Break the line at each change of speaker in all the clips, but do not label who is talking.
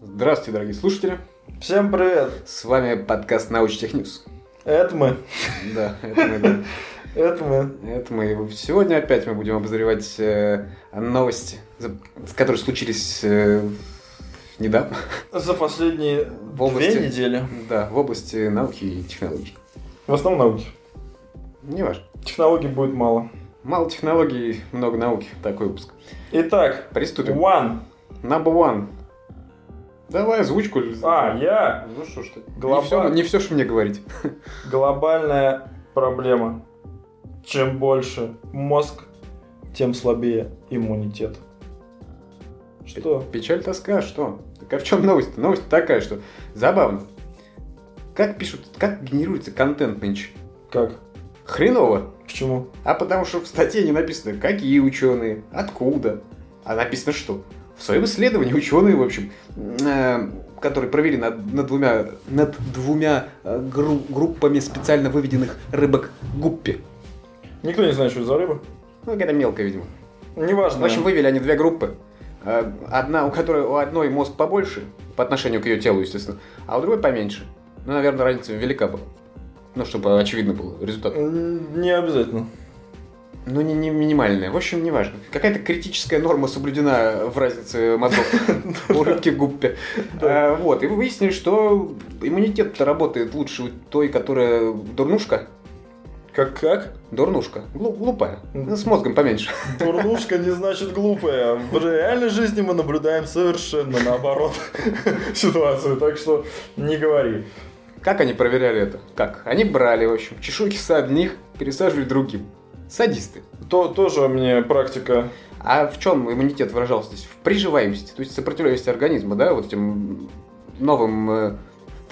Здравствуйте, дорогие слушатели.
Всем привет!
С вами подкаст Научтех News.
Это мы.
Да, это мы, да.
Это мы.
Это мы. Сегодня опять мы будем обозревать э, новости, которые случились э, недавно.
За последние
В области-
две недели.
Да, в области науки и технологий.
В основном науки.
Не важно.
Технологий будет мало.
Мало технологий, много науки. Такой выпуск.
Итак,
Приступим.
one.
Number one. Давай озвучку.
А, я.
Ну что ж ты.
Глава-
Не все, не все, что мне говорить.
Глобальная проблема. Чем больше мозг, тем слабее иммунитет. Что?
Печаль, тоска, что? Так а в чем новость? Новость такая, что забавно. Как пишут, как генерируется контент нынче?
Как?
Хреново.
Почему?
А потому что в статье не написано, какие ученые, откуда. А написано что? В своем исследовании ученые, в общем, э, которые провели над, над двумя, над двумя э, гру- группами специально выведенных рыбок гуппи.
Никто не знает, что это за рыба.
Ну, какая-то мелкая, видимо.
Неважно.
В общем, вывели они две группы. Э, Одна, у которой у одной мозг побольше, по отношению к ее телу, естественно, а у другой поменьше. Ну, наверное, разница велика была. Ну, чтобы очевидно был результат.
Не обязательно.
Ну, не, не минимальная. В общем, неважно. Какая-то критическая норма соблюдена в разнице мозгов у рыбки.
Да.
А, Вот. И вы выяснили, что иммунитет работает лучше у той, которая дурнушка.
Как как?
Дурнушка. Глу- Глупая. С мозгом поменьше.
Дурнушка не значит глупая. В реальной жизни мы наблюдаем совершенно наоборот ситуацию, так что не говори.
Как они проверяли это? Как? Они брали, в общем, чешуйки с одних, пересаживали другим. Садисты.
То, тоже мне практика.
А в чем иммунитет выражался здесь? В приживаемости, то есть сопротивляемости организма, да, вот этим новым, э,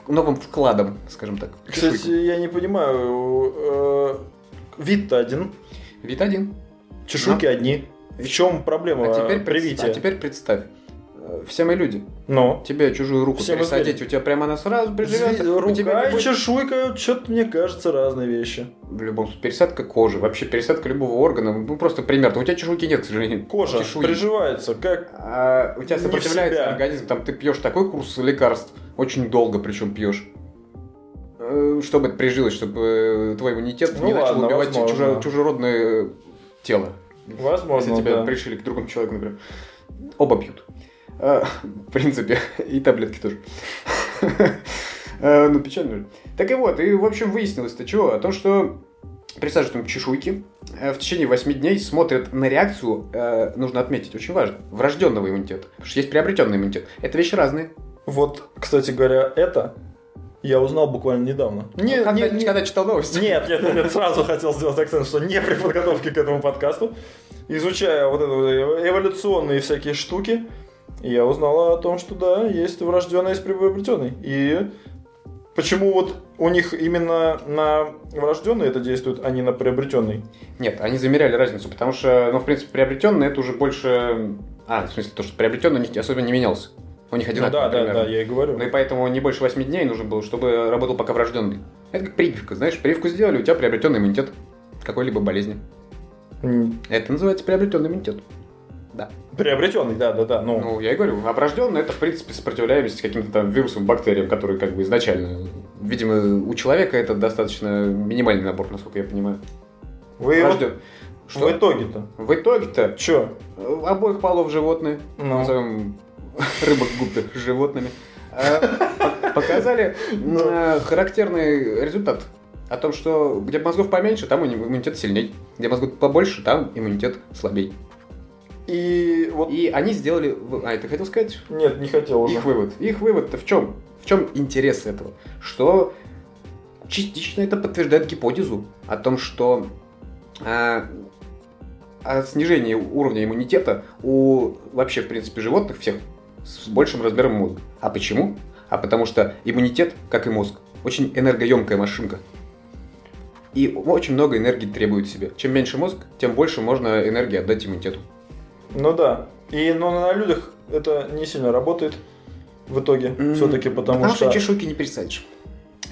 новым вкладом, скажем так.
Кстати,
чешуйку.
я не понимаю. э, Вид-то один,
Вид один.
чешуйки одни. В чем проблема
А теперь,
привития?
а теперь представь. Э, Все мы люди.
Ну,
Тебе чужую руку
Все
пересадить, у тебя прямо она сразу приживется. Тебя
рука и
будет-
чешуйка, что-то мне кажется, разные вещи.
В любом случае, пересадка кожи, вообще пересадка любого органа, ну просто пример. У тебя чешуйки нет, к сожалению.
Кожа
Чешуи.
приживается, как...
А у тебя сопротивляется организм, там ты пьешь такой курс лекарств, очень долго причем пьешь. Э, Чтобы это прижилось, чтобы э, твой иммунитет
Ну
не начал
ладно,
убивать
возможно.
чужо- чужеродное тело.
Возможно,
Если тебя
да.
пришили к другому человеку, например. Оба пьют. А, В принципе, и таблетки тоже. А, Ну, печально. же. Так и вот, и в общем выяснилось-то чего? О том, что присаживают им чешуйки, э, в течение 8 дней смотрят на реакцию, э, нужно отметить, очень важно, врожденного иммунитета. Потому что есть приобретенный иммунитет. Это вещи разные.
Вот, кстати говоря, это я узнал буквально недавно. Не,
Ну, когда,
не- не-
когда читал новости.
Нет, нет, нет, нет, сразу хотел сделать акцент, что не при подготовке к этому подкасту, изучая вот это эволюционные всякие штуки, я узнал о том, что да, есть врожденный, есть приобретенный. И почему вот у них именно на врожденный это действует, а не на приобретенный?
Нет, они замеряли разницу, потому что, ну, в принципе, приобретенный это уже больше... А, в смысле, то, что приобретенный у них особо не менялся. У них
Ну
одинаково
да, да,
примерно.
да, я и говорю.
Ну и поэтому не больше 8 дней нужно было, чтобы работал пока врожденный. Это как прививка, знаешь, прививку сделали, у тебя приобретенный иммунитет какой-либо болезни.
М,
Это называется приобретенный иммунитет. Да.
Приобретенный, да, да, да. Ну,
Ну, я и говорю, врожденный это, в принципе, сопротивляемость каким-то там вирусам, бактериям, которые как бы изначально... Видимо, у человека это достаточно минимальный набор, насколько я понимаю.
вы вот
Врожден-
в
Что?
итоге-то.
В итоге-то
Чё?
обоих полов животные,
Ну.
назовем рыбок губы животными, э, по- показали
Ну.
э, характерный результат о том, что где мозгов поменьше, там имму- иммунитет сильней, где мозгов побольше, там иммунитет слабей.
И вот...
И они сделали... А, это хотел сказать?
Нет, не хотел уже.
Их вывод. Их вывод-то в чем? В чем интерес этого? Что частично это подтверждает гипотезу о том, что а, о снижении уровня иммунитета у вообще, в принципе, животных всех с большим размером мозга. А почему? А потому что иммунитет, как и мозг, очень энергоемкая машинка. И очень много энергии требует себе. Чем меньше мозг, тем больше можно энергии отдать иммунитету.
Ну да. И но на людях это не сильно работает в итоге. Все-таки потому,
Потому что
что...
чешуйки не пересадишь.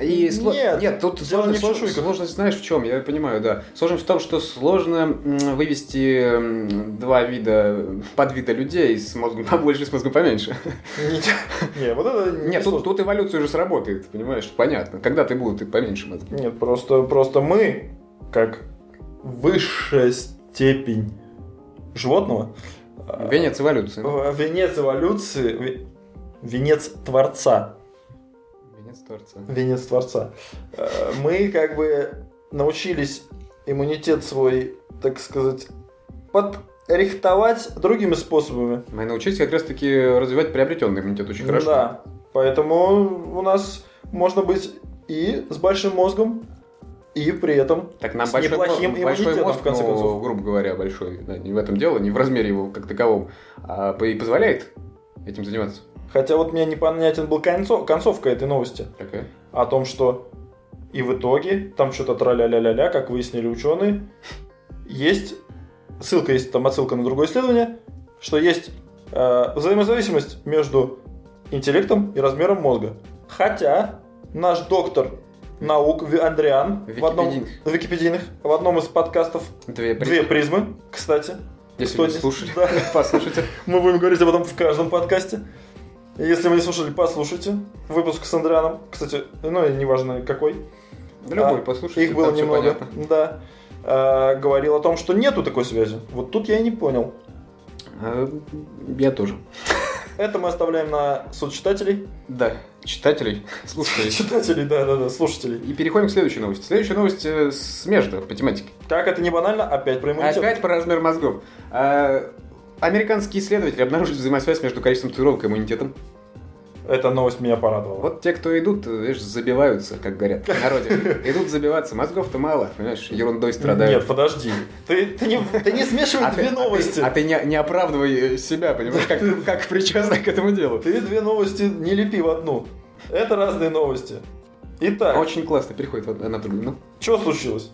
И сло-
Нет,
нет, тут
дело
сложно,
не в
сложность знаешь в чем, я понимаю, да. Сложность в том, что сложно вывести два вида, подвида людей с мозгом побольше с мозгом поменьше.
Не, не, вот это не
Нет, тут, тут эволюция уже сработает, понимаешь, понятно. Когда ты будут и поменьше мозги.
Нет, просто, просто мы, как высшая степень животного,
Венец эволюции.
в- венец эволюции, ве- венец Творца,
Венец Творца.
венец Творца, э, мы как бы научились иммунитет свой, так сказать, подрихтовать другими способами.
Мы научились как раз-таки развивать приобретенный иммунитет очень хорошо.
Да, поэтому у нас можно быть и с большим мозгом, и при этом
Так нам
С
большой,
неплохим
мо- большой мозг,
в конце
ну,
концов.
грубо говоря, большой, да, не в этом дело, не в размере его как таковом, а и позволяет этим заниматься.
Хотя вот мне непонятен был концов, концовка этой новости.
Такая.
О том, что и в итоге, там что-то тра-ля-ля-ля-ля, как выяснили ученые, есть, ссылка есть, там отсылка на другое исследование, что есть э, взаимозависимость между интеллектом и размером мозга. Хотя наш доктор наук Андриан в одном,
Википедийных.
В одном из подкастов
Две, при-
«Две призмы», кстати,
Если
кто
не слушали,
да.
послушайте.
Мы будем говорить об этом в каждом подкасте. Если вы не слушали, послушайте. Выпуск с Андрианом. Кстати, ну неважно какой.
Любой
А,
послушайте,
Их было немного. Да. А, говорил о том, что нету такой связи. Вот тут я и не понял.
А, Я тоже.
Это мы оставляем на суд читателей.
Да, читателей, слушателей.
Читателей, да-да-да, слушателей.
И переходим к следующей новости. Следующая новость э, смежна по тематике.
Как это не банально, опять про иммунитет.
Опять про размер мозгов. А, Американские исследователи обнаружили взаимосвязь между количеством татуировок и иммунитетом.
Эта новость меня порадовала.
Вот те, кто идут, видишь, забиваются, как говорят в народе. Идут забиваться, мозгов-то мало, понимаешь, ерундой страдают.
Нет, подожди. Ты, ты, не, ты не смешивай
А ты,
две
а ты-
новости.
а ты не, не оправдывай себя, понимаешь, как, как причастный к этому делу.
Ты две новости не лепи в одну. Это разные новости. Итак,
Очень классно переходит одна другую. Ну,
что случилось?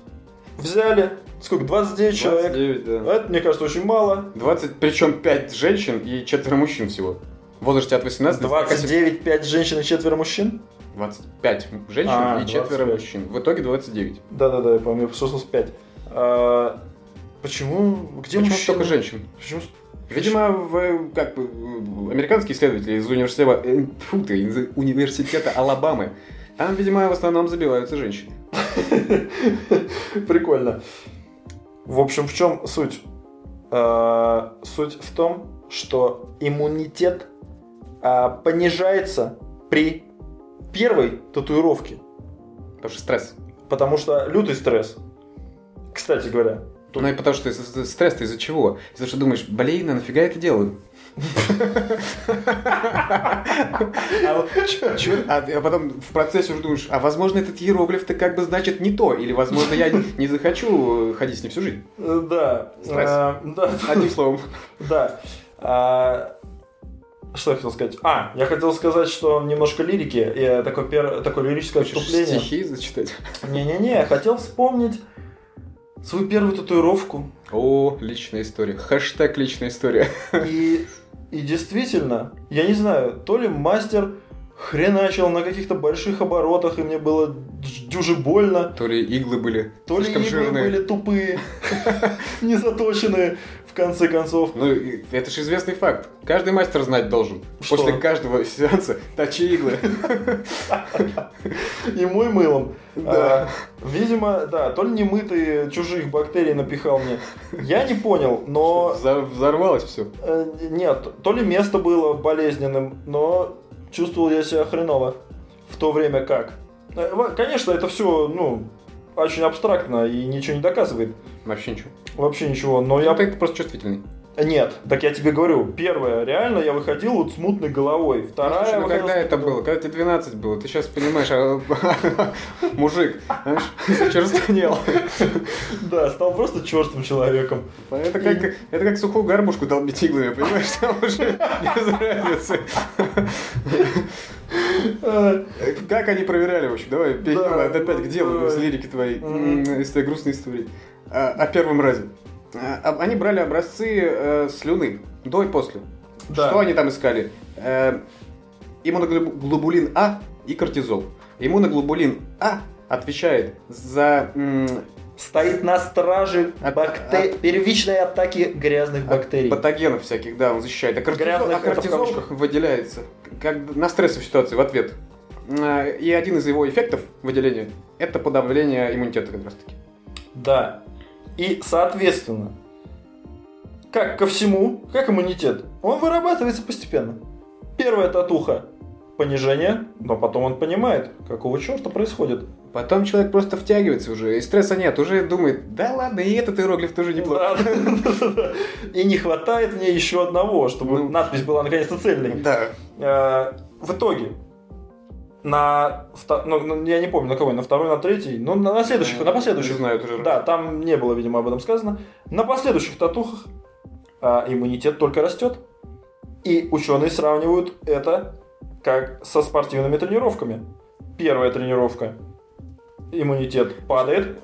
Взяли, сколько, 29 человек.
29, да.
Это, мне кажется, очень мало.
20, причем 5 женщин и четверо мужчин всего. В возрасте от 18 до 47.
29, 5 женщин и четверо мужчин?
25 женщин
А,
и четверо
25.
мужчин. В итоге 29.
Да-да-да, я помню, я послушался 5. А, почему? Где
Почему
мужчины?
столько женщин?
Почему?
Видимо, в, э, как бы, американские исследователи из университета, э, фу ты, из университета Алабамы, там, видимо, в основном забиваются женщины.
Прикольно. В общем, в чем суть? А, суть в том, что иммунитет а, понижается при первой татуировке.
Потому что стресс.
Потому что лютый стресс. Кстати говоря.
Ну и потому что стресс-то из-за чего? Из-за что думаешь, блин, а нафига я это делаю? А а а потом в процессе уже думаешь, а возможно этот иероглиф-то как бы значит не то, или возможно я не захочу ходить с ним всю жизнь.
Да.
Стресс.
А, да.
Одним словом.
Да. Что я хотел сказать? А, я хотел сказать, что немножко лирики, и такое, пер- такое лирическое
Хочешь
отступление.
стихи зачитать?
Не-не-не, я хотел вспомнить свою первую татуировку.
О, личная история. Хэштег личная история.
И, и действительно, я не знаю, то ли мастер хреначил на каких-то больших оборотах, и мне было дюже больно,
То ли иглы были
то ли иглы
жирные.
были тупые, не заточенные, в конце концов.
Ну, это же известный факт. Каждый мастер знать должен.
Что?
После каждого сеанса точи иглы.
И мой мылом.
Да.
А, видимо, да, то ли немытые чужих бактерий напихал мне. Я не понял, но...
Взор- Взорвалось все.
э, Нет, то ли место было болезненным, но чувствовал я себя хреново. В то время как. Э, Конечно, это все, ну, очень абстрактно и ничего не доказывает.
Вообще ничего.
Вообще ничего. Но я...
Я ты просто чувствительный.
Нет, так я тебе говорю. Первое, реально я выходил вот с мутной головой. Вторая,
Слушай, ну когда это было? Когда тебе 12 было? Ты сейчас понимаешь, а, мужик, знаешь.
Да, стал просто черствым человеком.
Это как, это как сухую горбушку долбить иглами, понимаешь? Там уже без разницы. Как они проверяли, в общем? Давай опять к делу из лирики твоей, из твоей грустной истории. А, О первом разе. А, Они брали образцы э, слюны до и после.
Да.
Что они там искали? Э, Иммуноглобулин А и кортизол. Иммуноглобулин А отвечает за
Стоит на страже
От-
бакте-
от-
первичной атаки грязных бактерий.
патогенов всяких, да, он защищает. А кортизол,
Грязных
а кортизол выделяется как на стрессовой ситуации в ответ. И один из его эффектов выделения – это подавление иммунитета как раз таки.
Да. И, соответственно, как ко всему, как иммунитет, он вырабатывается постепенно. Первая татуха – понижение, но потом он понимает, какого черта происходит.
Потом человек просто втягивается уже, и стресса нет, уже думает, да ладно, и этот иероглиф тоже неплохо.
И не хватает мне еще одного, чтобы
Ну.
надпись была наконец-то цельной.
Да.
Э, В итоге, на, ну, ну, я не помню, на кого, на второй, на третий, ну, на, на следующих, на
Не
последующих.
знаю, тоже.
Да, там не было, видимо, об этом сказано. На последующих татухах а, иммунитет только растет. И ученые сравнивают это как со спортивными тренировками. Первая тренировка. Иммунитет падает.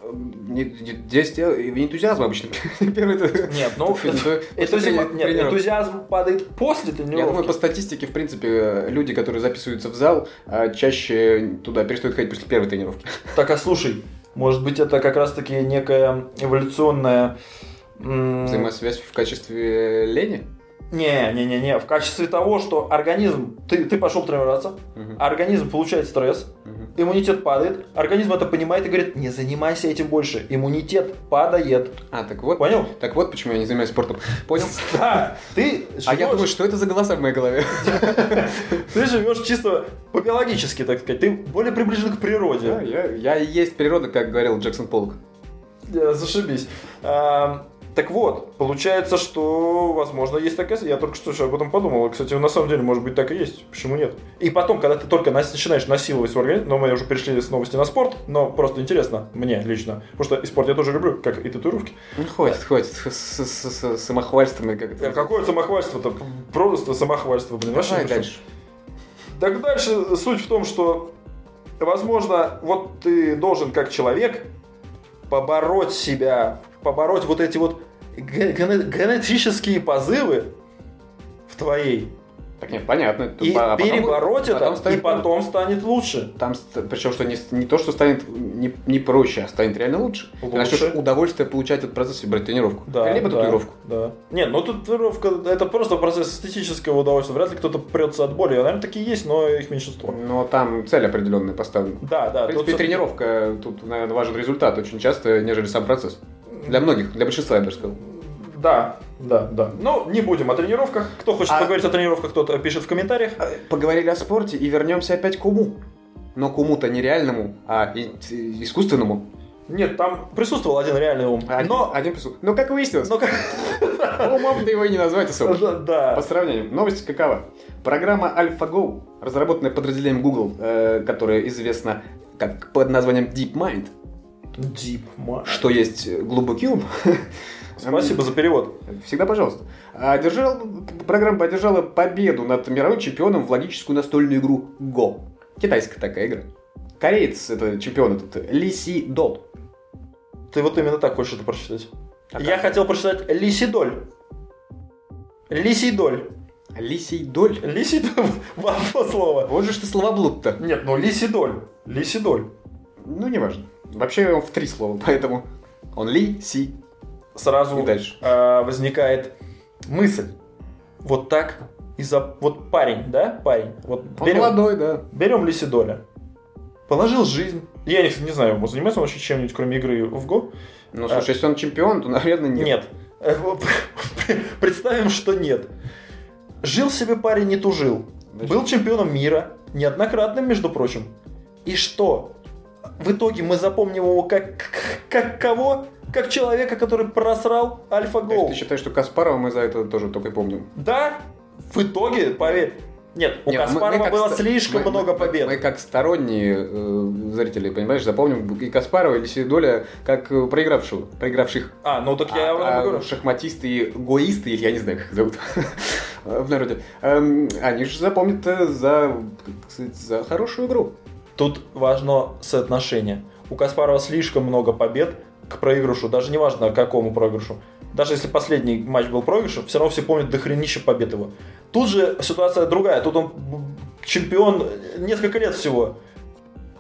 Здесь энтузиазм обычно. Первый.
Нет, ну, энтузиазм, нет,
тренировки.
энтузиазм падает после
Я думаю,
тренировки.
по статистике, в принципе, люди, которые записываются в зал, а, чаще туда перестают ходить после первой тренировки.
Так, а слушай, может быть, это как раз-таки некая эволюционная...
Взаимосвязь в качестве лени?
Не, не, не, не. В качестве того, что организм, ты, ты пошел тренироваться,
Мгм.
организм получает стресс,
Мгм.
иммунитет падает, организм это понимает и говорит, не занимайся этим больше, иммунитет падает.
А, так вот.
Понял?
Так вот, почему я не занимаюсь спортом. Понял?
Да, ты
А я думаю, что это за голоса в моей голове?
ты живешь чисто по-биологически, так сказать, ты более приближен к
Да,
природе.
я, я и есть природа, как говорил Джексон Полк.
Э, Зашибись. Так вот, получается, что, возможно, есть такая... Я только что об этом подумал. Кстати, на самом деле, может быть, так и есть. Почему нет? И потом, когда ты только начинаешь насиловать свой организм, но мы уже перешли с новости на спорт, но просто интересно, мне лично, потому что и спорт я тоже люблю, как и татуировки.
Ну, хватит, хватит. С, с- с- с самохвальством и как
Э. Какое самохвальство-то? Просто самохвальство, блин.
Давай дальше.
Так дальше суть в том, что, возможно, вот ты должен как человек побороть себя, побороть вот эти вот генетические позывы в твоей
Так нет, понятно.
и
А потом-
перебороть это,
потом станет-
и потом станет лучше.
Там, причем, что не, не то, что станет не, не проще, а станет реально лучше. Ты
Лучше.
начнешь удовольствие получать от процесса и брать тренировку.
Да,
Либо
да,
татуировку.
Да. Нет, ну татуировка это просто процесс эстетического удовольствия. Вряд ли кто-то прется от боли. Наверное, такие есть, но их меньшинство.
Но там цель определенная поставлена.
Да, да.
В принципе,
тут-
тренировка, тут, наверное, важен результат очень часто, нежели сам процесс. Для многих, для большинства, я бы сказал.
Да, да, да. Ну, не будем о тренировках. Кто хочет
А-
поговорить о тренировках, тот э, пишет в комментариях.
А, Поговорили о спорте и вернемся опять к уму. Но к уму-то не реальному, а и- и- искусственному.
Нет, там присутствовал один реальный ум.
Один,
Но,
один прису- Ну, как выяснилось,
но как...
умом-то его и не назвать особо.
Да, да.
По сравнению, новость какова? Программа AlphaGo, разработанная подразделением Google, э, которая известна как под названием DeepMind,
Deep mind.
что есть глубокий ум.
Спасибо за перевод.
Всегда пожалуйста. Одержал, программа одержала победу над мировым чемпионом в логическую настольную игру Go. Китайская такая игра. Кореец, это чемпион этот, Ли Си Дол.
Ты вот именно так хочешь это прочитать.
А
Я
как?
хотел прочитать Лисидоль. Лисидоль.
Ли Си Доль?
Лисидоль. В одно слово.
Вот же ты словоблуд-то.
Нет, ну Лисидоль. Лисидоль.
Ну, неважно. Вообще он в три слова, поэтому он Ли Си.
Сразу
И дальше.
а, возникает мысль. Вот так из-за... Вот парень, да? Парень. Вот
Он
берем,
молодой, да.
берем Лисидоля. Положил жизнь. Я не, не знаю, занимается он вообще чем-нибудь, кроме игры в Го?
Ну, слушай, если он чемпион, то, наверное, нет.
Нет. Э, Представим, что нет. Жил себе парень, не тужил.
Значит-
Был чемпионом мира, неоднократным, между прочим. И что? В итоге мы запомним его как, как кого? Как человека, который просрал Альфа-Гоу.
ты считаешь, что Каспарова мы за это тоже только и помним?
Да, в итоге, поверь. Нет, у
Нет, мы-
Каспарова
мы как
было
ста-
слишком
мы-
много
мы-
побед.
Мы как сторонние э, зрители, понимаешь, запомним и Каспарова, и Сидоля как э, проигравшего, проигравших.
А, ну так я об этом
а,
говорю.
шахматисты и гоисты, я не знаю, как их зовут в народе, эм, они же запомнят э, за, сказать, за хорошую игру.
Тут важно соотношение. У Каспарова слишком много побед к проигрышу, даже не важно какому проигрышу. Даже если последний матч был проигрышем, все равно все помнят дохренища побед его. Тут же ситуация другая. Тут он чемпион несколько лет всего.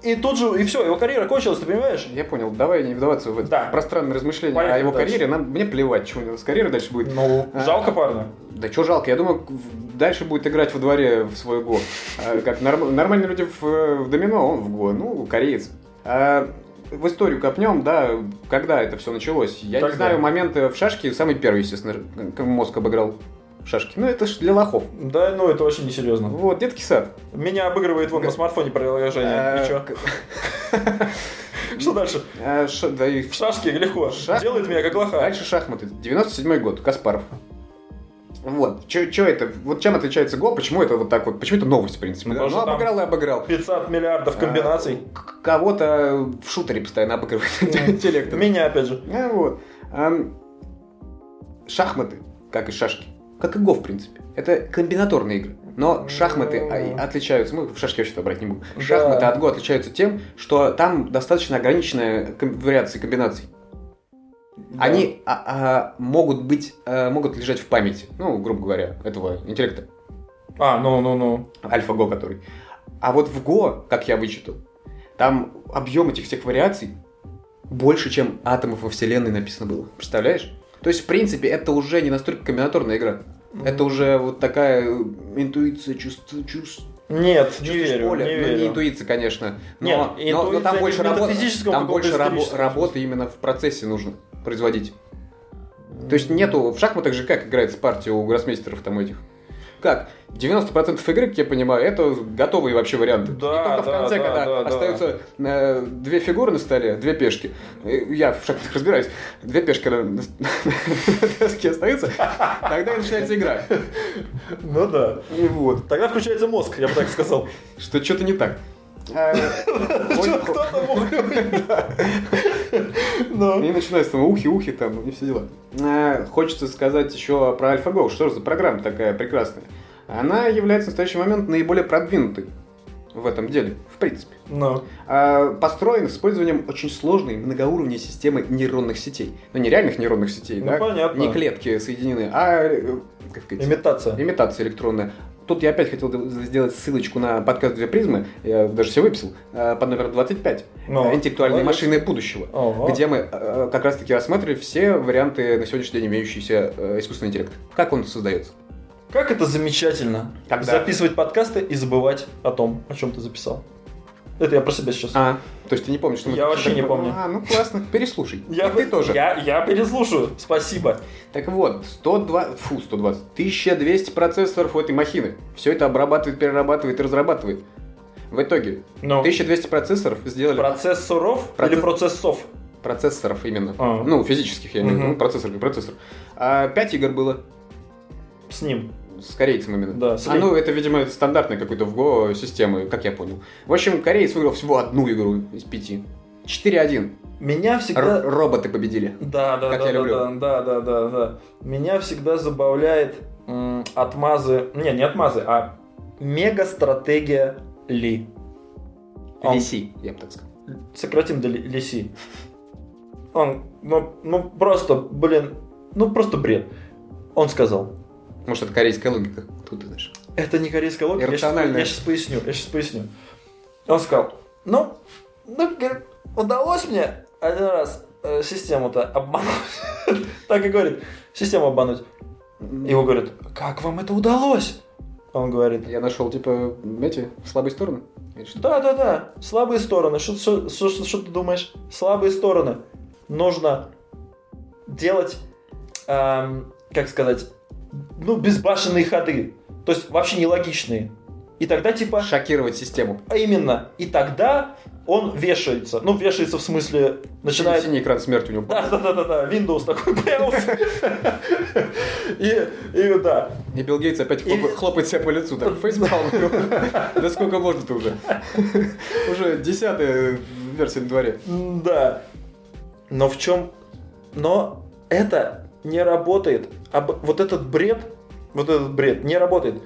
И тут же, и все, его карьера кончилась, ты понимаешь?
Я понял, давай не вдаваться в это
Да.
пространное размышление
Поехали
о его
дальше.
карьере. Нам, мне плевать, что у него с карьерой дальше будет.
Ну,
А,
жалко парня.
Да что жалко, я думаю, дальше будет играть во дворе в свой го. А, Как норм- нормальные люди в, в домино, он в го, ну, кореец. А, в историю копнем, да, когда это все началось. Я
Когда?
не знаю, моменты в шашке, самый первый, естественно, мозг обыграл в шашке. Ну, это ж для лохов.
Да, ну это очень несерьезно.
Вот, детский сад.
Меня обыгрывает вон на смартфоне приложение. И чё?
к-
Что дальше?
и
В шашке легко. Делает меня как лоха.
Дальше шахматы. 97 год, Каспаров. Вот, что это, вот чем отличается ГО, почему это вот так вот, почему это новость, в принципе,
потому
ну обыграл и обыграл.
500 миллиардов комбинаций.
А, к- Кого-то в шутере постоянно обыгрывает интеллектом.
Меня опять же.
А, вот. Шахматы, как и шашки, как и ГО, в принципе, это комбинаторные игры. Но шахматы а, отличаются, мы в шашки вообще-то брать не будем.
Да.
Шахматы от ГО отличаются тем, что там достаточно ограниченная ком- вариации комбинаций. Они а, а, могут быть, а, могут лежать в памяти, ну, грубо говоря, этого интеллекта,
А, ну, ну, ну.
альфа-го который. А вот в Го, как я вычитал, там объем этих всех вариаций больше, чем атомов во Вселенной написано было. Представляешь? То есть, в принципе, это уже не настолько комбинаторная игра. Это уже вот такая интуиция, чувство, чувств.
Нет, не верю,
поле.
не
Ну, не
верю.
интуиция, конечно. Но,
Нет,
но- но
интуиция
там
не
больше, рабо- там больше рабо- работы именно в процессе нужно производить. То есть нету, в шахматах же как играется партия у гроссмейстеров там этих? Как? 90% игры, как я понимаю, это готовые вообще варианты.
Да,
И только в
да,
конце,
да,
когда
да, да.
остаются э, две фигуры на столе, две пешки. Я в шахматах разбираюсь. Две пешки на доске остаются, тогда и начинается игра.
Ну да.
И вот.
Тогда включается мозг, я бы так сказал.
Что что-то не так.
Что, кто там мог Ну.
И начинается там ухи-ухи там и все дела. А, Хочется сказать еще про AlphaGo. Что же за программа такая прекрасная? Она является в настоящий момент наиболее продвинутой в этом деле, в принципе.
Ну.
А, Построен с использованием очень сложной многоуровневой системы нейронных сетей. Ну, не реальных нейронных сетей,
Ну,
да?
понятно.
Не клетки соединены, а э, как сказать,
Имитация.
Имитация электронная. Тут я опять хотел сделать ссылочку на подкаст «Две призмы», я даже все выписал, э, под номером 25,
Ну,
э, «Интеллектуальные
молодец.
машины будущего»,
Ого.
где мы э, как раз-таки рассматривали все варианты на сегодняшний день имеющиеся э, искусственный интеллект. Как он создается?
Как это замечательно.
Когда?
Записывать подкасты и забывать о том, о чем ты записал. Это я про себя сейчас.
А, то есть ты не помнишь, что мы...
Я вообще не помню.
А, ну классно, переслушай.
Я,
И ты тоже.
Я, я переслушаю. Спасибо.
Так вот, 120, фу, 120, 1200 процессоров у этой махины. Все это обрабатывает, перерабатывает и разрабатывает. В итоге,
Ну,
1200 процессоров сделали...
процессоров
Процесс-
или процессов?
Процессоров именно.
А.
Ну, физических, я имею в виду. Процессор процессор. А 5 игр было.
С ним.
С корейцем именно.
Да, с
а, ну, это, видимо, стандартная какой-то в Go системы, как я понял. В общем, кореец выиграл всего одну игру из пяти. 4-1.
Меня
Р-
всегда...
роботы победили.
Да, да,
Как
да,
я
да,
люблю.
да, да, да, да. Меня всегда забавляет м, отмазы... Не, не отмазы, а мега-стратегия Ли. Он-
Лиси, я бы так сказал.
Сократим до Ли- Лиси. Он, ну, ну просто, блин, ну просто бред. Он сказал,
Может, это корейская логика. Тут ты знаешь.
это не корейская логика, я сейчас,
Иррациональная.
поясню, я сейчас поясню. Он сказал, ну, ну, говорит, удалось мне один раз э, систему-то обмануть. так и говорит, систему обмануть. Его говорят, как вам это удалось? Он говорит,
Я нашел, типа, эти слабые стороны.
Да, да, да, слабые стороны. Что, что, что, что- что ты думаешь? Слабые стороны. Нужно делать, эм, как сказать, ну, безбашенные ходы. То есть вообще нелогичные. И тогда типа,
Шокировать систему.
а именно, и тогда он вешается. Ну, вешается в смысле, начинает...
Синий экран смерти у него.
Да, да, да, да, да, Windows такой появился. И, и да,
И Билл Гейтс опять хлопает, себя по лицу. Так, фейспалм. Да сколько можно-то уже? Уже десятая версия на дворе.
Да. Но в чем... Но это не работает. Об- Вот этот бред, вот этот бред не работает.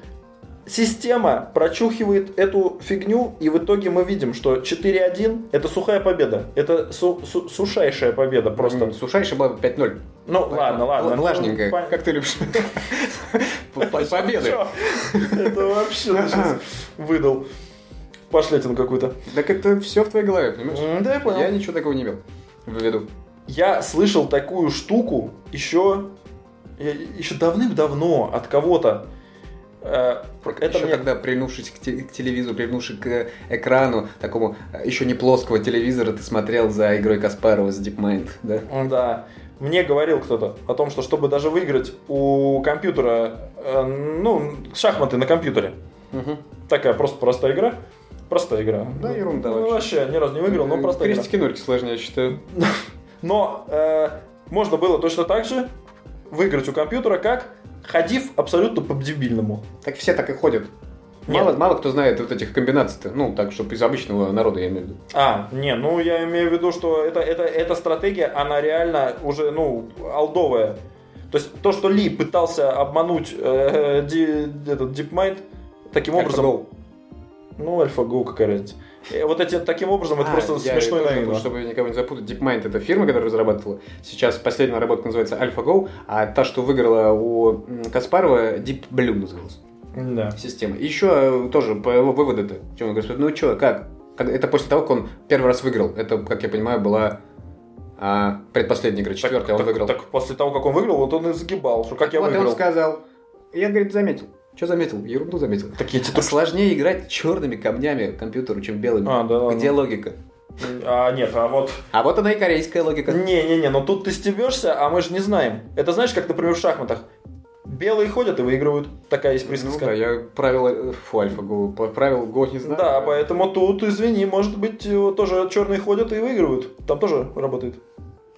Система прочухивает эту фигню, и в итоге мы видим, что 4-1 это сухая победа. Это су- су- сушайшая победа просто.
М, Сушайшая была 5-0.
Ну, ладно, ладно.
Влажненькая.
Ну,
Как ты любишь? Победы.
Это вообще выдал. пошлятину какую-то.
Так это все в твоей голове, понимаешь?
Да, я понял.
Я ничего такого не имел в виду.
Я слышал такую штуку еще, еще давным-давно от кого-то. Э,
Это еще
мне-
когда, прильнувшись к, те- к телевизору, прильнувшись к экрану, такому э, еще не плоского телевизора, ты смотрел за игрой Каспарова с DeepMind, да?
Да. Мне говорил кто-то о том, что чтобы даже выиграть у компьютера, э, ну, шахматы на компьютере, такая просто простая игра, простая игра.
Да, ерунда
Ну,
вообще.
вообще ни разу не выиграл, но простая игра.
Крестики норки сложнее, я считаю.
Но э, можно было точно так же выиграть у компьютера, как ходив абсолютно по-дебильному.
Так все так и ходят.
Нет.
Мало, мало кто знает вот этих комбинаций-то. Ну, так, чтобы из обычного народа, я имею в виду.
А, не, ну я имею в виду, что это, это, эта стратегия, она реально уже, ну, алдовая. То есть то, что Ли пытался обмануть э, ди- этот DeepMind, таким образом...
AlphaGo.
Ну, AlphaGo, какая разница. Вот эти, таким образом, это
А,
просто
я
смешно и
тоже,
наивно.
Чтобы никого не запутать, DeepMind это фирма, которая разрабатывала. Сейчас последняя наработка называется AlphaGo, а та, что выиграла у Каспарова, Deep Blue называлась
Да.
система. И еще э, тоже по его выводу-то. Чем он говорит, ну что, как? Это после того, как он первый раз выиграл. Это, как я понимаю, была а, предпоследняя игра, четвертая, он
так,
выиграл.
так после того, как он выиграл, вот он и загибал, что как я
вот
выиграл.
он сказал. Я, говорит, заметил. Что заметил? Ерунду заметил.
Так я тебе
Это
только
сложнее играть черными камнями компьютеру, чем белыми.
А, да.
Где логика?
А, нет, а вот...
А вот она и корейская логика.
Не-не-не, но тут ты стебешься, а мы же не знаем. Это знаешь, как, например, в шахматах. Белые ходят и выигрывают. Такая есть
Ну
присказка.
да, я правила... Фу, альфа Го. Правил Го не знаю.
Да, поэтому тут, извини, может быть, э, тоже черные ходят и выигрывают. Там тоже работает.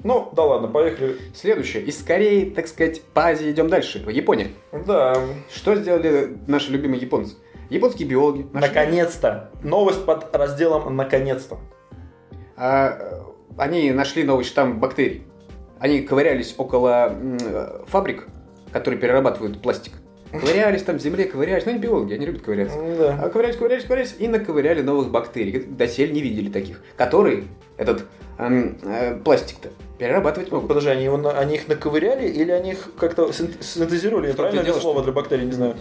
Ну, да ладно, поехали.
Следующее. Из Кореи, так сказать, по Азии идем дальше. Япония.
Да,
Что сделали наши любимые японцы? Японские биологи.
наконец-то. Новость под разделом «Наконец-то».
А, э, они нашли новый штамм бактерий. Они ковырялись около м, э, фабрик, которые перерабатывают пластик. Ковырялись там в земле, ковырялись. Ну, они биологи, они любят ковыряться.
Да.
А ковырялись, ковырялись, ковырялись и наковыряли новых бактерий. Доселе не видели таких. Которые этот эм, э, пластик-то перерабатывать могут.
Подожди, они, его они их наковыряли или они их как-то син- синтезировали?
Том-то
Правильно ли слово
что-
для бактерий, не знаю.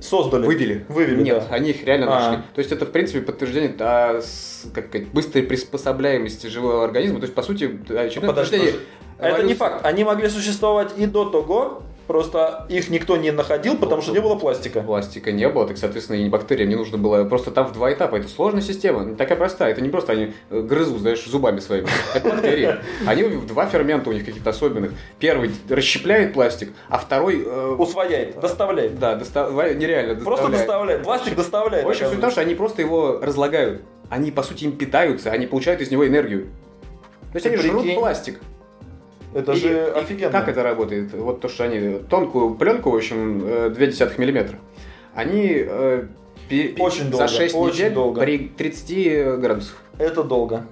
Создали.
Вывели.
Вывели,
Нет,
да.
они их реально
А.
нашли. То есть это, в принципе, подтверждение а, с- как сказать, быстрой приспособляемости живого организма. То есть, по сути, очередное
Подожди,
подтверждение
подожди. Это не факт. Они могли существовать и до того, просто их никто не находил, потому что не было пластика.
Пластика не было, так, соответственно, и бактериям не нужно было. Просто там в два этапа. Это сложная система, не такая простая. Это не просто они э, грызут, знаешь, зубами своими. Это бактерии. Они два фермента у них каких-то особенных. Первый расщепляет пластик, а второй... э,
Усвояет, доставляет.
Да, доставляет, нереально
Просто
доставляет.
Пластик доставляет.
В общем, суть в том, что они просто его разлагают. Они, по сути, им питаются, они получают из него энергию. То есть они жрут пластик.
Это
И-
же
и
офигенно.
Как это работает? Вот то, что они тонкую пленку, в общем, э, 0,2 миллиметра, они э,
Очень долго,
за 6
очень
недель
долго.
при 30 градусах.
Это долго.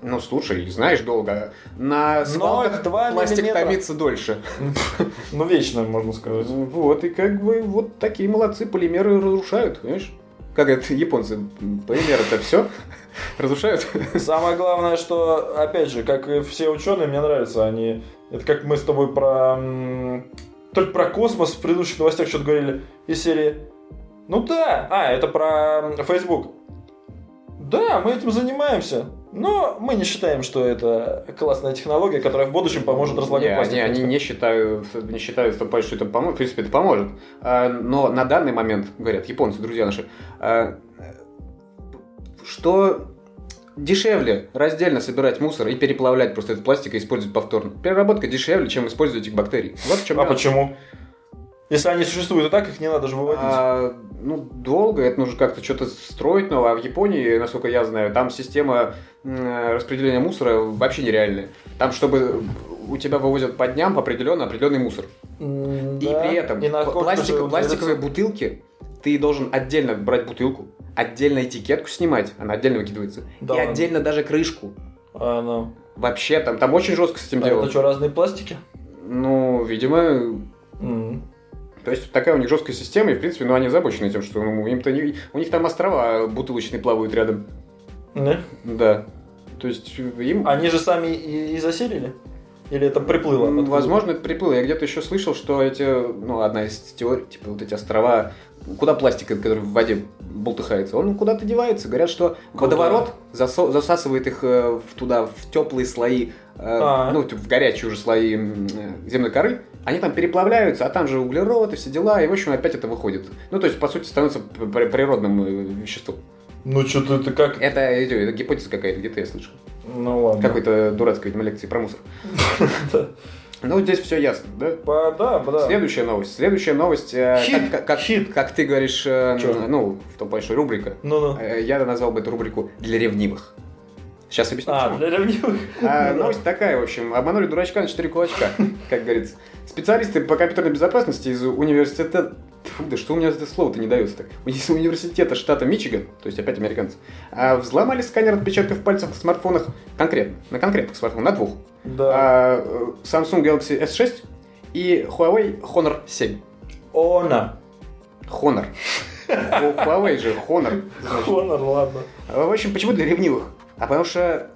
Ну, слушай, знаешь, долго. На свалках
0,2
пластик
миллиметра.
томится дольше.
Ну, вечно, можно сказать.
Вот, и как бы вот такие молодцы, полимеры разрушают, понимаешь? Как это японцы, полимеры-то все разрушают.
Самое главное, что, опять же, как и все ученые, мне нравится, они... Это как мы с тобой про... м, То ли про космос в предыдущих новостях что-то говорили из серии... Ну да, а, это про Facebook. Да, мы этим занимаемся, но мы не считаем, что это классная технология, которая в будущем поможет разлагать
Не,
пластик.
они, они не считают, не считают, что что это поможет. В принципе, это поможет. А, Но на данный момент, говорят японцы, друзья наши, а, что дешевле раздельно собирать мусор и переплавлять просто этот пластик и использовать повторно. Переработка дешевле, чем использовать этих бактерий. Вот в чем
А
нюанс.
почему? Если они существуют и так, их не надо же выводить.
А, ну, долго, это нужно как-то что-то строить, но а в Японии, насколько я знаю, там система распределения мусора вообще нереальная. Там, чтобы у тебя вывозят по дням определенно определенный мусор.
М,
И
да.
при этом
И
пластик- пластиковые бутылки ты должен отдельно брать бутылку, отдельно этикетку снимать, она отдельно выкидывается,
Да
и отдельно даже крышку.
А, ну.
Вообще, там, там очень жестко с этим
А
делом.
это что, разные пластики?
Ну, видимо,
М.
то есть такая у них жесткая система, и в принципе, ну, они озабочены тем, что ну, им-то не- у них там острова бутылочные плавают рядом.
Не?
Да. То есть им...
Они же сами и, и заселили? Или это приплыло?
М,
откуда-то?
Возможно, это приплыло. Я где-то еще слышал, что эти, ну, одна из теорий, типа вот эти острова, куда пластик, который в воде болтыхается, он куда-то девается. Говорят, что водоворот засо- засасывает их э, туда, в теплые слои, э,
А.
ну, в горячие уже слои э, земной коры. Они там переплавляются, а там же углерод и все дела, и, в общем, опять это выходит. Ну, то есть, по сути, становится природным э, веществом.
Ну, что-то это как...
Это, это, это гипотеза какая-то, где-то я слышал.
Ну, ладно.
Какой-то дурацкой, видимо, лекции про мусор. Ну, здесь все ясно, да?
По- Да, да.
Следующая новость. Следующая новость, э,
Хит,
как, как-
хит.
как ты говоришь, э,
Чё?
ну, в том что рубрика.
Ну-ну.
Э, Я назвал бы эту рубрику для ревнивых. Сейчас объясню.
А,
почему.
для ревнивых.
А,
Ну
новость такая, в общем, обманули дурачка на 4 кулачка, как говорится. Специалисты по компьютерной безопасности из университета... Фу, да что у меня это слово-то не дается так? Из университета штата Мичиган, то есть опять американцы, а, взломали сканер отпечатков пальцев на смартфонах конкретно, на конкретных смартфонах, на двух.
Да.
А, э, Samsung Galaxy S6 и Huawei Honor 7.
Она.
Honor. У Huawei же Honor.
Хонор, ладно.
В общем, почему для ревнивых? А потому что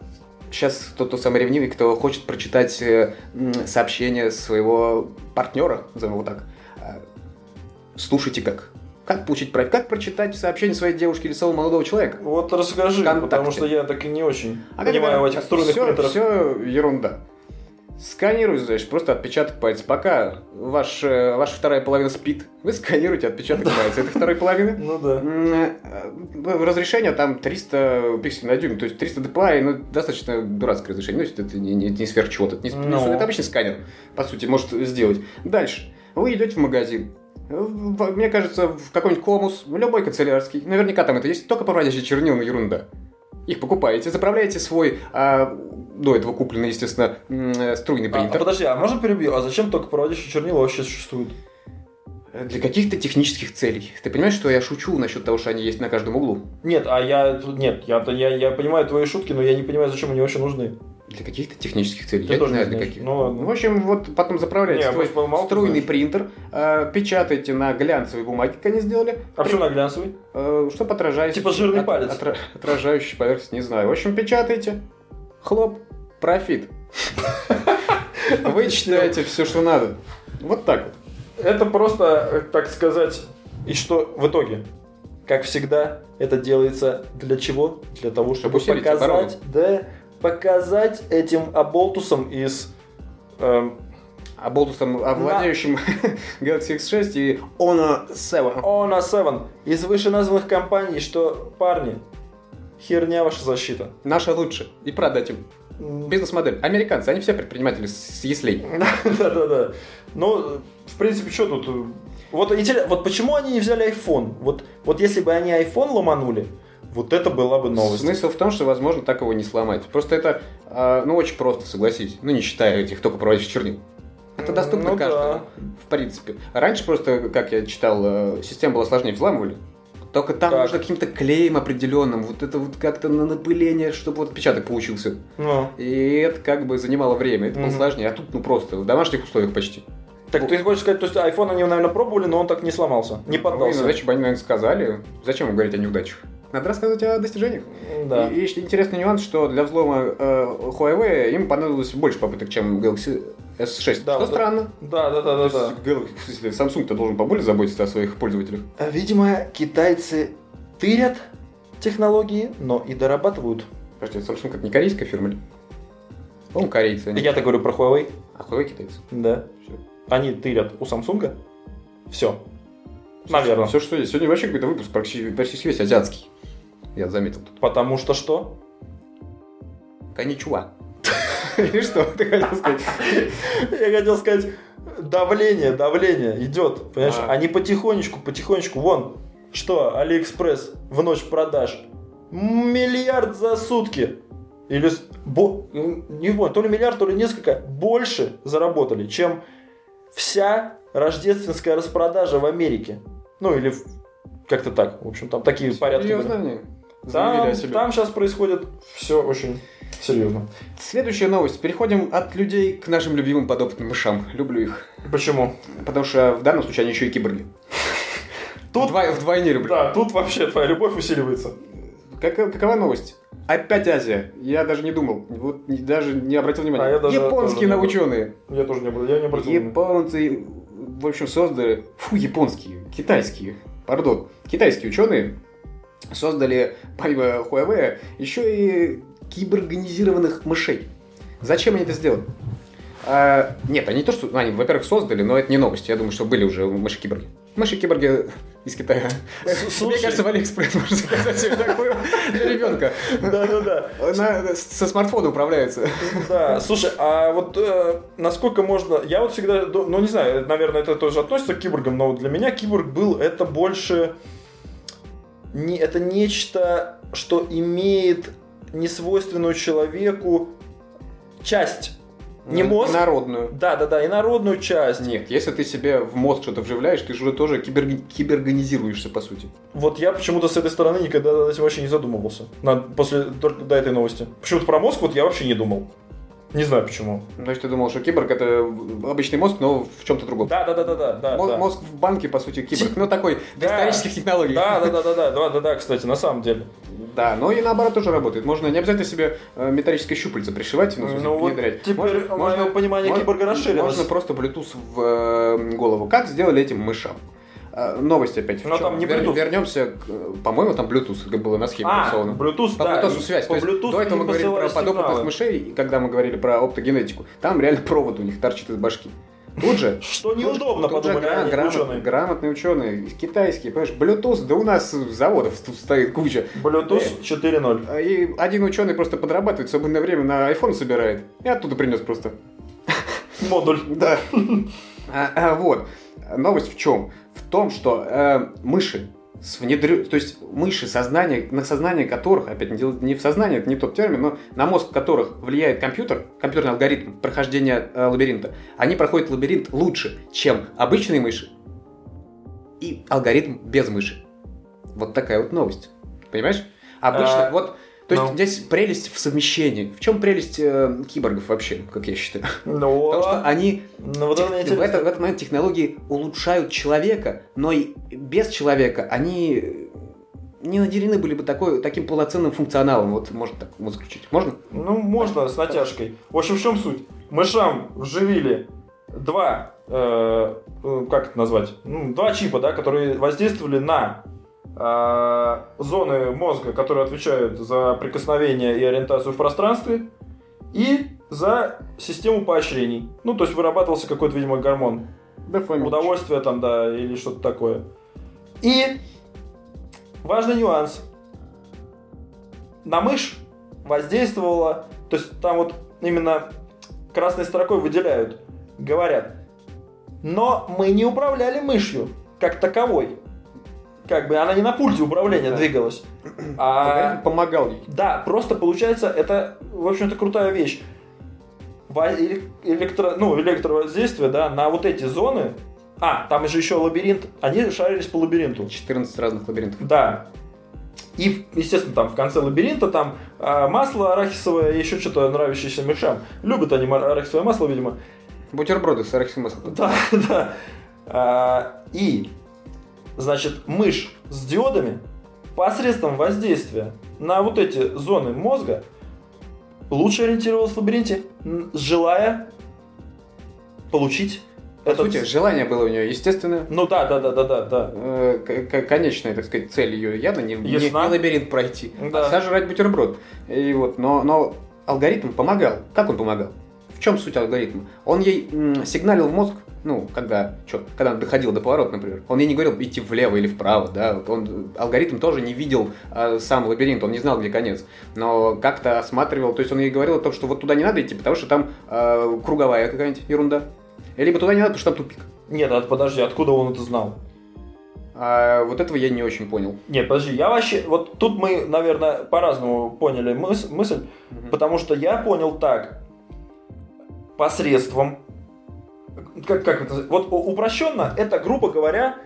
сейчас тот, тот самый ревнивый, кто хочет прочитать э, сообщение своего партнера, назовем его так, а, слушайте как. Как получить прав... Как прочитать сообщение своей девушки или своего молодого человека?
Вот расскажи,
Контакты.
потому что я так и не очень
А
понимаю в этих струнных
все,
принтерах.
все ерунда. Сканируй, знаешь, просто отпечаток пальца. Пока ваш, э, ваша вторая половина спит, вы сканируете отпечаток пальца этой второй половины.
Ну да.
Э, Разрешение там 300 пикселей на дюйм, то есть 300 dpi, ну, достаточно дурацкое разрешение, ну, то есть это не, не, не сверх чего-то, это, не, не-
Ну.
это обычный сканер, по сути, может сделать. Дальше, вы идете в магазин, мне кажется, в какой-нибудь комус, в любой канцелярский, наверняка там это есть, только проводящий чернил, ну, ерунда. Их покупаете, заправляете свой, а, до этого купленный, естественно, э, струйный
А, а
принтер.
подожди, а можно перебью? А зачем только проводящие чернила вообще существуют?
Для каких-то технических целей. Ты понимаешь, что я шучу насчет того, что они есть на каждом углу?
Нет, а я... Нет, я, я, я понимаю твои шутки, но я не понимаю, зачем они вообще нужны.
Для каких-то технических целей.
Ты
я не
тоже
знаю,
не
для
знаешь.
каких.
Ну ладно.
В общем, вот потом заправляете
Не,
свой
кто
струйный
знает.
принтер, э, печатаете на глянцевой бумаге, как они сделали,
А почему на глянцевый?
э, чтобы отражаете...
Типа жирный
от-
палец.
отра- отражающий поверхность, не знаю. В общем, печатаете, хлоп, профит. Вы читаете все, что надо. Вот так вот.
Это просто, э, так сказать, и что в итоге? Как всегда, это делается для чего? Для того, чтобы показать, да, показать этим оболтусам из эм,
А болтусом, овладеющим Galaxy X6 и Honor 7.
Honor 7 из вышеназванных компаний, что, парни, херня ваша защита.
Наша лучше. И продать им. Бизнес-модель. Американцы, они все предприниматели с яслей.
Да-да-да. Ну, в принципе, что тут? Вот, вот почему они не взяли iPhone? Вот, вот если бы они iPhone ломанули, вот это была бы новость.
Смысл в том, что, возможно, так его не сломать. Просто это, а, ну, очень просто, согласись. Ну, не считая этих только проводящих чернил. Это доступно
Ну
каждому,
да.
в принципе. Раньше просто, как я читал, э, система была сложнее, взламывали. Только там
Так.
нужно каким-то клеем определенным, вот это вот как-то на напыление, чтобы вот отпечаток получился.
Ну.
И это как бы занимало время, это было
Мгм.
сложнее. А тут, ну, просто, в домашних условиях почти.
Так ты хочешь сказать, то есть iPhone они, наверное, пробовали, но он так не сломался, не
Ну,
поддался.
иначе бы они, наверное, сказали. Зачем говорить о неудачах? Надо рассказывать о достижениях.
Да.
И, и еще интересный нюанс, что для взлома э, Huawei им понадобилось больше попыток, чем Galaxy S6.
Да,
что
вот
странно.
Да, да, да, да,
То
да.
Galaxy- Samsung-то должен поболее заботиться о своих пользователях.
А, Видимо, китайцы тырят технологии, но и дорабатывают.
Подожди, Samsung как не корейская фирма ли? По-моему, корейцы. они.
Я так говорю про Huawei.
А Huawei китайцы.
Да.
Всё.
Они тырят у Samsung. Все. Наверное.
Все, что есть. Сегодня вообще какой-то выпуск почти, почти весь азиатский. Я заметил тут.
Потому что что?
こんにちは. Или что ты хотел сказать?
Я хотел сказать, давление, давление идет. Понимаешь,
А.
они потихонечку, потихонечку. Вон, что, Алиэкспресс в ночь продаж. Миллиард за сутки. Или, бо- не помню, то ли миллиард, то ли несколько, больше заработали, чем вся рождественская распродажа в Америке. Ну, или как-то так. В общем, там такие порядки были. Там, там сейчас происходит все очень серьезно.
Следующая новость. Переходим от людей к нашим любимым подопытным мышам. Люблю их.
Почему?
Потому что в данном случае они еще и киборги.
Тут-
Вдвой- вдвойне люблю.
Да, тут вообще твоя любовь усиливается.
Как- какова новость? Опять Азия. Я даже не думал. Вот не- даже не обратил внимания.
А я даже
Японские
не
наученые.
Я тоже не обратил, я не обратил внимания.
Японцы, в общем, создали... Фу, японские. Китайские. Пардон. Китайские ученые создали, помимо Huawei, еще и киберганизированных мышей. Зачем они это сделали? А, нет, они то, что... ну, Они, во-первых, создали, но это не новость. Я думаю, что были уже мыши-киборги. Мыши-киборги из Китая.
слушай.
Мне кажется, в Алиэкспресс можно заказать себе такую для ребенка.
Да-да-да.
Она со смартфона управляется.
Да, слушай, а вот э, насколько можно... Я вот всегда... Ну, не знаю, наверное, это тоже относится к киборгам, но для меня киборг был это больше... Не, это нечто, что имеет несвойственную человеку часть. Не мозг?
Народную.
Да, да, да, и народную часть.
Нет, если ты себе в мозг что-то вживляешь, ты же уже тоже кибер... киберганизируешься, по сути.
Вот я почему-то с этой стороны никогда этим вообще не задумывался. На- после только до этой новости. Почему-то про мозг вот я вообще не думал. Не знаю почему.
То есть ты думал, что киборг это обычный мозг, но в чем-то другом.
Да, да, да, да, да, да.
Мо-
да.
Мозг в банке, по сути, киборг. Ну, такой,
Да.
доисторических технологий.
Да, да, да, да, да, да, да, да, кстати, на самом деле.
Да, но и наоборот тоже работает. Можно не обязательно себе э, металлическое щупальце пришивать, ну, в смысле,
Ну вот
внедрять.
теперь мое понимание
можно-
киборга расширилось.
Можно просто Bluetooth в э, голову. Как сделали этим мышам? Э, Новость опять.
Но там не
Вер-
Bluetooth.
Вернемся, к, э, по-моему, там Bluetooth было на схеме
А,
нарисовано.
Bluetooth,
По
да.
Bluetooth связь.
По Bluetooth
до этого мы говорили про подопытных мышей, и когда мы говорили про оптогенетику. Там реально провод у них торчит из башки. Тут же
Что неудобно,
Тут
подумали
гра-
они,
грамот-
ученые.
грамотные ученые, китайские, понимаешь, Bluetooth, да у нас заводов тут стоит куча.
Bluetooth 4.0.
А И один ученый просто подрабатывает, свободное время на iPhone собирает. И оттуда принес просто.
Модуль.
Да. А, а, Вот. Новость в чем? В том, что э, мыши с внедрю... То есть мыши, сознание, на сознание которых, опять не, не в сознании, это не тот термин, но на мозг которых влияет компьютер, компьютерный алгоритм прохождения э, лабиринта, они проходят лабиринт лучше, чем обычные мыши и алгоритм без мыши. Вот такая вот новость. Понимаешь? Обычно,
А,
вот, то есть
ну.
здесь прелесть в совмещении. В чем прелесть э, киборгов вообще, как я считаю?
Ну,
Потому что они
ну вот мне
в, это- в этот момент технологии улучшают человека, но и без человека они не наделены были бы такой, таким полноценным функционалом. Вот можно так вот заключить. Можно?
Ну, можно с натяжкой. В общем, в чем суть? Мышам вживили два, э, э, как это назвать, Ну, два чипа, да, которые воздействовали на э, зоны мозга, которые отвечают за прикосновение и ориентацию в пространстве, и за систему поощрений. Ну, то есть вырабатывался какой-то, видимо, гормон
Дофамин.
удовольствие там, да, или что-то такое. И важный нюанс. На мышь воздействовало, то есть там вот именно красной строкой выделяют, говорят, но мы не управляли мышью как таковой. Как бы она не на пульте управления
Да.
двигалась. А,
помогал ей.
да, просто получается, это, в общем-то, крутая вещь. Электро, ну, электровоздействие, да, на вот эти зоны. А, там же еще лабиринт. Они шарились по лабиринту.
14 разных лабиринтов.
Да. И, естественно, там в конце лабиринта там а, масло арахисовое еще что-то нравящееся мышам. Любят они арахисовое масло, видимо.
Бутерброды с арахисовым маслом.
Да, да. А, и, значит, мышь с диодами посредством воздействия на вот эти зоны мозга лучше ориентировалась в лабиринте, желая получить
По
этот-
сути, желание было у нее естественное.
Ну да, да, да, да, да, да.
Э, к- конечная, так сказать, цель ее явно не, не-
Ясна.
не лабиринт пройти,
Да.
а сожрать бутерброд. И вот, но, но алгоритм помогал. Как он помогал? В чем суть алгоритма? Он ей сигналил в мозг, ну, когда, чё, когда он доходил до поворота, например. Он ей не говорил идти влево или вправо, да. Он, алгоритм тоже не видел э, сам лабиринт, он не знал, где конец. Но как-то осматривал, то есть он ей говорил о том, что вот туда не надо идти, потому что там э, круговая какая-нибудь ерунда. Либо туда не надо, потому что там тупик.
Нет, а подожди, откуда он это знал?
А вот этого я не очень понял.
Нет, подожди, я вообще... Вот тут мы, наверное, по-разному поняли мыс- мысль, потому что я понял так. Посредством... Как, как это... Вот упрощенно, это, грубо говоря,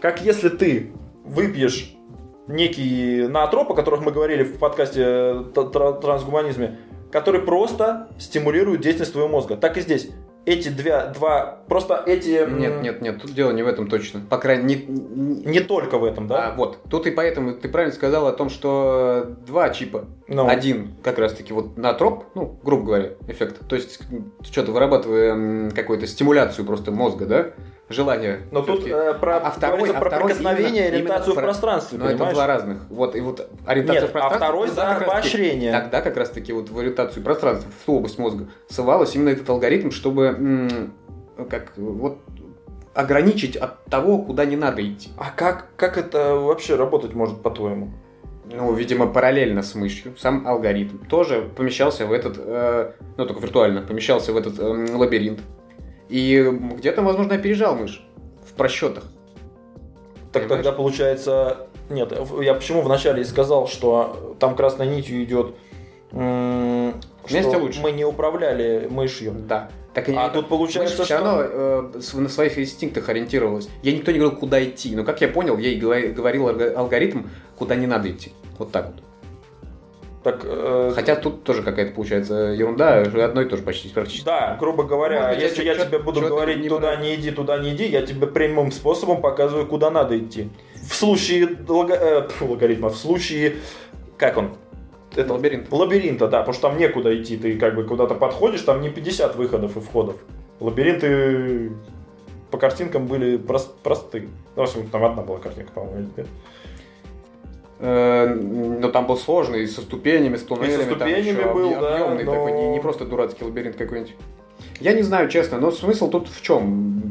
как если ты выпьешь некий наотроп, о которых мы говорили в подкасте э, т- тра- трансгуманизме, который просто стимулирует деятельность твоего мозга. Так и здесь. Эти две, два... Просто эти...
Нет, нет, нет, тут дело не в этом точно. По крайней мере, не,
Не только в этом, да?
А, вот. Тут и поэтому ты правильно сказал о том, что два чипа.
Ну.
Один как раз-таки вот на троп, ну, грубо говоря, эффект. То есть что-то вырабатывая какую-то стимуляцию просто мозга, да? Желание.
Но тут э, про,
А второй- а
про
второй
прикосновение
именно-
ориентацию
именно
в
про-
пространстве,
Но это
понимаешь?
два разных. Вот, и вот ориентация
Нет,
в пространстве.
а второй за
как раз-таки-
поощрение.
Тогда как раз таки вот в ориентацию пространства, в ту область мозга, ссылалась именно этот алгоритм, чтобы как вот ограничить от того, куда не надо идти.
А как, как это вообще работать может, по-твоему?
Ну, видимо, параллельно с мышью сам алгоритм тоже помещался в этот, э, ну, только виртуально, помещался в этот эм, лабиринт. И где-то, возможно, опережал мышь в просчетах.
Так
Понимаешь?
тогда получается... Нет, в- я почему вначале и сказал, что там красной нитью идет,
Вместе лучше.
мы не управляли мышью.
Да. Так и
А тут получается,
мышь все
что-
равно э, на своих инстинктах ориентировалась. Я никто не говорил, куда идти. Но, как я понял, ей говори- говорил алго- алгоритм, куда не надо идти. Вот так вот.
Так, э,
Хотя тут тоже какая-то получается ерунда, одно и то же почти практически.
Да, грубо говоря,
Может
если я
чё-
тебе буду говорить
не
туда не иди, туда не иди, я тебе прямым способом показываю, куда надо идти. В случае лого- э, пф, логарифма, в случае, как он?
Это лабиринт.
Лабиринта, да, потому что там некуда идти, ты как бы куда-то подходишь, там не 50 выходов и входов. Лабиринты по картинкам были прос- просты. Ну, в общем, там одна была картинка, по-моему, или две.
Э, Но там был сложный, со ступенями, с туннелями. там
ступенями
еще
был,
объ-
да,
объемный
но-
такой, не, не просто дурацкий лабиринт какой-нибудь. Я не знаю, честно, но смысл тут в чем?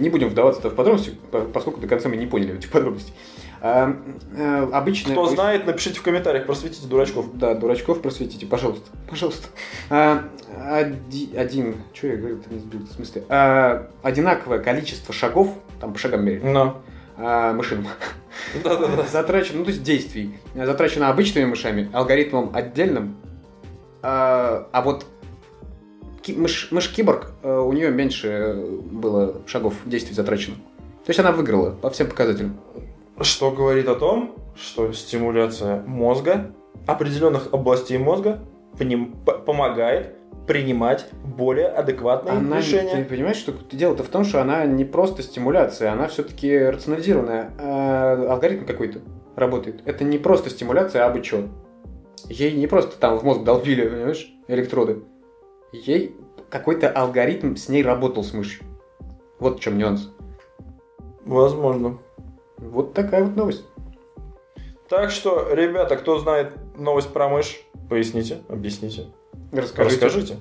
Не будем вдаваться в подробности, по- поскольку до конца мы не поняли этих подробностей. А, э, обычно...
Кто знает, напишите в комментариях, просветите дурачков.
Да, дурачков просветите, пожалуйста. Пожалуйста. А, оди- один, что я говорю, не сбил, в смысле? А, одинаковое количество шагов, там по шагам меряют,
Но.
А, мышиным, затрачено, ну то есть действий, затрачено обычными мышами, алгоритмом отдельным, а, а вот ки- мышь, мышь киборг, э, у нее меньше было шагов действий затрачено. То есть она выиграла по всем показателям.
Что говорит о том, что стимуляция мозга, определенных областей мозга, помогает принимать более адекватные
Она,
решения.
Ты понимаешь, что дело-то в том, что она не просто стимуляция, она все-таки рационализированная. А, алгоритм какой-то работает. Это не просто стимуляция, а бы чё. Ей не просто там в мозг долбили, понимаешь, электроды. Ей какой-то алгоритм с ней работал с мышью. Вот в чем нюанс.
Возможно.
Вот такая вот новость.
Так что, ребята, кто знает новость про мышь, поясните, объясните,
Расскажите.
расскажите.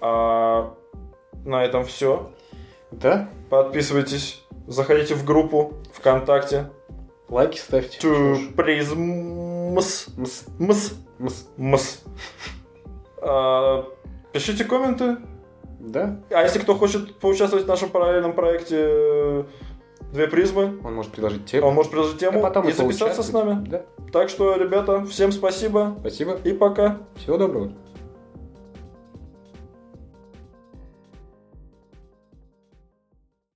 А на этом все.
Да?
Подписывайтесь, заходите в группу ВКонтакте.
Лайки ставьте.
To Prisms.
Мс,
Мс.
мс.
Мс. А, Пишите комменты.
Да?
А если кто хочет поучаствовать в нашем параллельном проекте э, Две призмы,
Он может предложить тему.
он может предложить тему
а потом
и записаться с нами.
Да.
Так что, ребята, всем спасибо
Спасибо.
и пока.
Всего доброго.